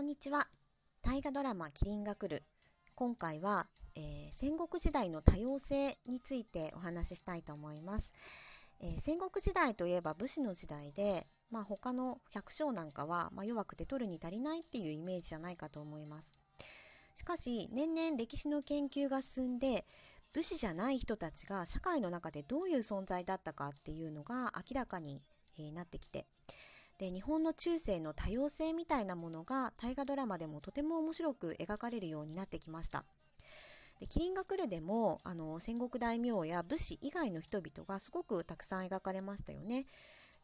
こんにちは。大河ドラマキリンが来る。今回は、えー、戦国時代の多様性についてお話ししたいと思います。えー、戦国時代といえば武士の時代で、まあ、他の百姓なんかは、まあ、弱くて取るに足りないっていうイメージじゃないかと思います。しかし年々歴史の研究が進んで武士じゃない人たちが社会の中でどういう存在だったかっていうのが明らかに、なってきてで日本の中世の多様性みたいなものが大河ドラマでもとても面白く描かれるようになってきました。でキリンが来るでもあの戦国大名や武士以外の人々がすごくたくさん描かれましたよね。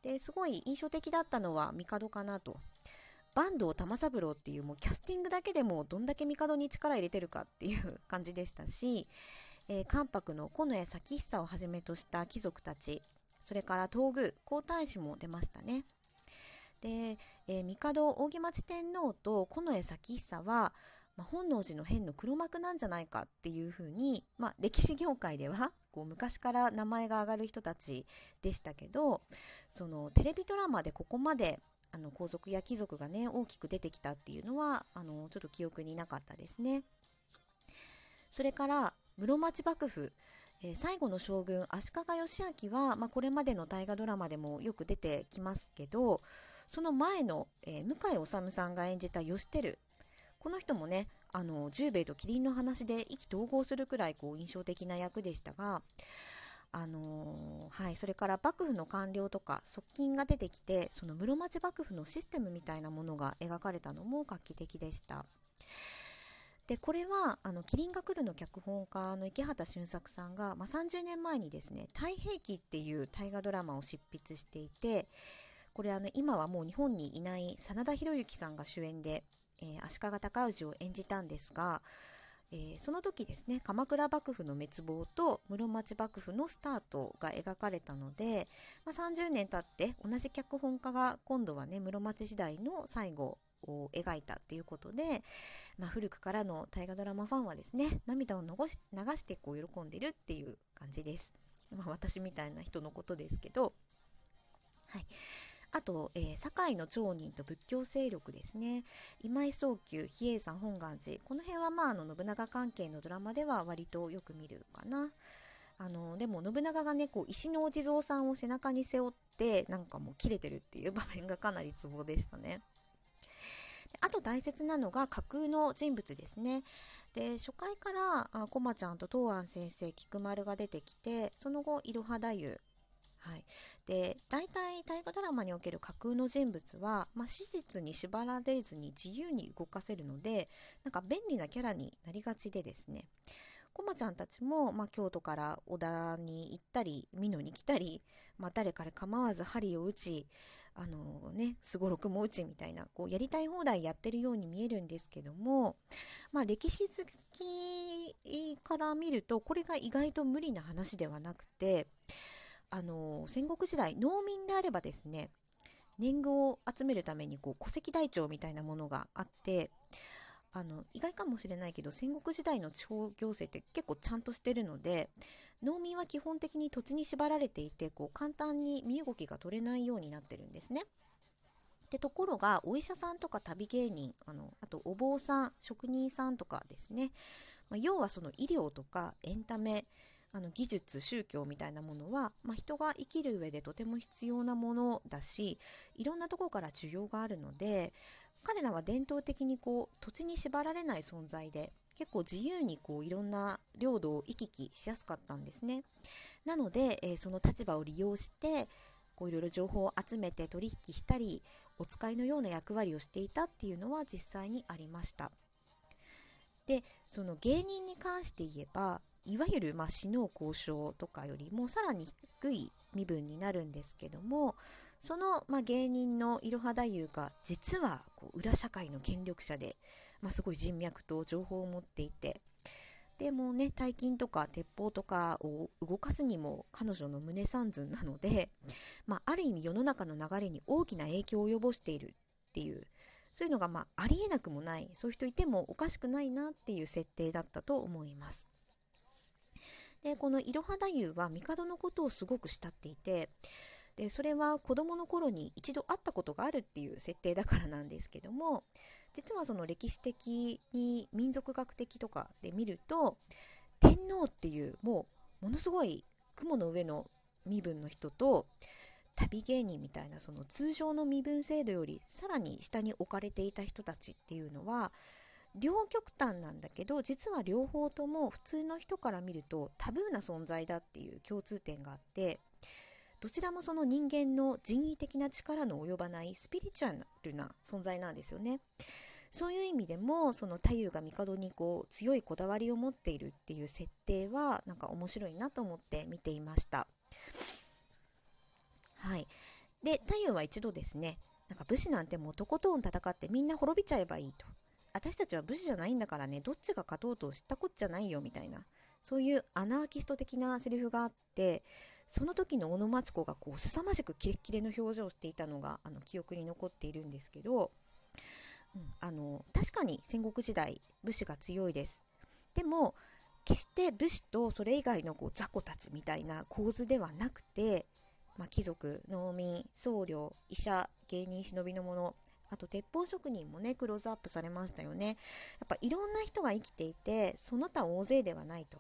ですごい印象的だったのは帝かなと。坂東玉三郎っていうもうキャスティングだけでもどんだけ帝に力入れてるかっていう 感じでしたし、えー、関白の近衛咲久をはじめとした貴族たちそれから東宮皇太子も出ましたね。で、えー、帝扇町天皇と近衛咲久は、まあ、本能寺の変の黒幕なんじゃないかっていうふうに、まあ、歴史業界ではこう昔から名前が挙がる人たちでしたけどそのテレビドラマでここまであの皇族や貴族がね大きく出てきたっていうのはあのちょっと記憶になかったですね。それから室町幕府えー、最後の将軍足利義昭は、まあ、これまでの大河ドラマでもよく出てきますけどその前の、えー、向井理さんが演じた義輝この人もねあの十兵衛と麒麟の話で意気投合するくらいこう印象的な役でしたがあのー、はい、それから幕府の官僚とか側近が出てきてその室町幕府のシステムみたいなものが描かれたのも画期的でした。でこれはあの「キリンが来る」の脚本家の池畑俊作さんが、まあ、30年前にですね「太平記」っていう大河ドラマを執筆していてこれあの今はもう日本にいない真田広之さんが主演で、えー、足利尊氏を演じたんですが、えー、その時ですね鎌倉幕府の滅亡と室町幕府のスタートが描かれたので、まあ、30年経って同じ脚本家が今度はね室町時代の最後を描いたっていうことで、まあ、古くからの大河ドラマファンはですね涙を流し流してこう喜んでるっていう感じです。まあ、私みたいな人のことですけど、はい、あと、えー、堺の町人と仏教勢力ですね。今井宗久、比叡山本願寺。この辺は、まあ、あの、信長関係のドラマでは割とよく見るかな。あの、でも、信長がね、こう、石のお地蔵さんを背中に背負って、なんかもう切れてるっていう場面がかなりツボでしたね。あと大切なのが架空の人物ですね。で初回からこまちゃんと東庵先生菊丸が出てきてその後いろは太夫はい、で大体大河ドラマにおける架空の人物は、まあ、史実に縛られずに自由に動かせるのでなんか便利なキャラになりがちでですね。こまちゃんたちも、まあ、京都から小田に行ったり美濃に来たり、まあ、誰かで構わず針を打ちあのねすごろくも打ちみたいなこうやりたい放題やってるように見えるんですけども、まあ、歴史好きから見るとこれが意外と無理な話ではなくてあの戦国時代農民であればですね年貢を集めるためにこう戸籍台帳みたいなものがあってあの意外かもしれないけど戦国時代の地方行政って結構ちゃんとしてるので農民は基本的に土地に縛られていてこう簡単に身動きが取れないようになってるんですね。でところがお医者さんとか旅芸人あのあとお坊さん職人さんとかですね、まあ、要はその医療とかエンタメあの技術宗教みたいなものは、まあ、人が生きる上でとても必要なものだしいろんなところから需要があるので彼らは伝統的にこう土地に縛られない存在で結構自由にこういろんな領土を行き来しやすかったんですね。なので、えー、その立場を利用してこういろいろ情報を集めて取引したりお使いのような役割をしていたっていうのは実際にありました。でその芸人に関して言えばいわゆる、まあ、死の交渉とかよりもさらに低い身分になるんですけどもその、まあ、芸人のいろは太夫が実はこう裏社会の権力者で、まあ、すごい人脈と情報を持っていてでもね大金とか鉄砲とかを動かすにも彼女の胸三寸なので、まあ、ある意味世の中の流れに大きな影響を及ぼしているっていうそういうのがまあありえなくもないそういう人いてもおかしくないなっていう設定だったと思います。でこのいろは太夫は帝のことをすごく慕っていてでそれは子どもの頃に一度会ったことがあるっていう設定だからなんですけども実はその歴史的に民族学的とかで見ると天皇っていうもうものすごい雲の上の身分の人と旅芸人みたいなその通常の身分制度よりさらに下に置かれていた人たちっていうのは両極端なんだけど実は両方とも普通の人から見るとタブーな存在だっていう共通点があってどちらもその人間の人為的な力の及ばないスピリチュアルな存在なんですよね。そういう意味でもその太夫が帝にこう強いこだわりを持っているっていう設定はなんか面白いなと思って見ていました。はい、で太夫は一度ですねなんか武士なんてもうとことん戦ってみんな滅びちゃえばいいと私たちは武士じゃないんだからねどっちが勝とうと知ったこっちゃないよみたいな。そういうアナーキスト的なセリフがあってその時の小野町子がこう凄まじくキレッキレの表情をしていたのがあの記憶に残っているんですけど、うん、あの確かに戦国時代武士が強いです。でも決して武士とそれ以外のこう雑魚たちみたいな構図ではなくてまあ、貴族農民僧侶医者芸人忍びの者あと鉄砲職人もねクローズアップされましたよね。やっぱいろんな人が生きていてその他大勢ではないと。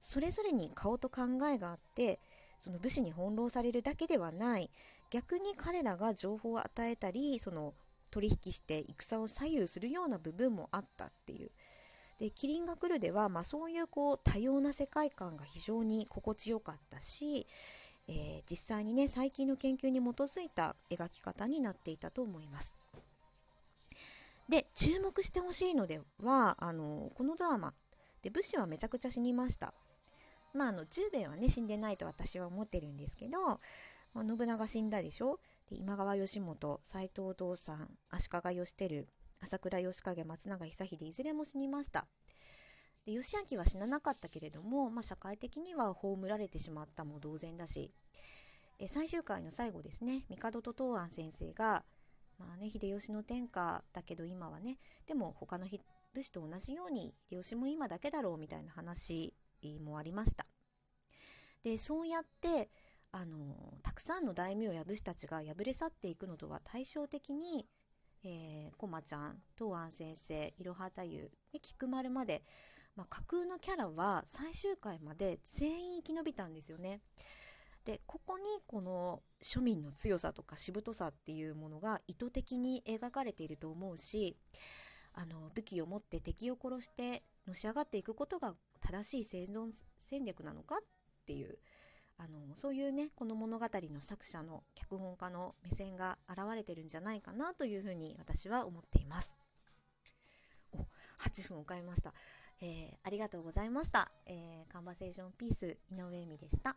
それぞれに顔と考えがあってその武士に翻弄されるだけではない。逆に彼らが情報を与えたりその取引して戦を左右するような部分もあったっていう。でキリンが来るでは、まあ、そういうこう多様な世界観が非常に心地よかったしえー、実際にね最近の研究に基づいた描き方になっていたと思います。で注目してほしいのではあのこのドラマで武士はめちゃくちゃ死にました。まああの10兵衛はね死んでないと私は思ってるんですけど、まあ、信長死んだでしょ？で今川義元斎藤道三足利義輝朝倉義景松永久秀いずれも死にました。で義明は死ななかったけれども、まあ、社会的には葬られてしまったも同然だしえ最終回の最後ですね帝と東庵先生が、まあね、秀吉の天下だけど今はねでも他の武士と同じように秀吉も今だけだろうみたいな話もありました。でそうやってあのたくさんの大名や武士たちが敗れ去っていくのとは対照的に、えー、駒ちゃん東庵先生いろは太夫菊丸までまあ、架空のキャラは最終回まで全員生き延びたんですよね。でここにこの庶民の強さとかしぶとさっていうものが意図的に描かれていると思うしあの武器を持って敵を殺してのし上がっていくことが正しい生存戦略なのかっていうあのそういうねこの物語の作者の脚本家の目線が現れてるんじゃないかなというふうに私は思っています。お8分を迎えました。えー、ありがとうございました。えー、カンバセーションピース井上美でした。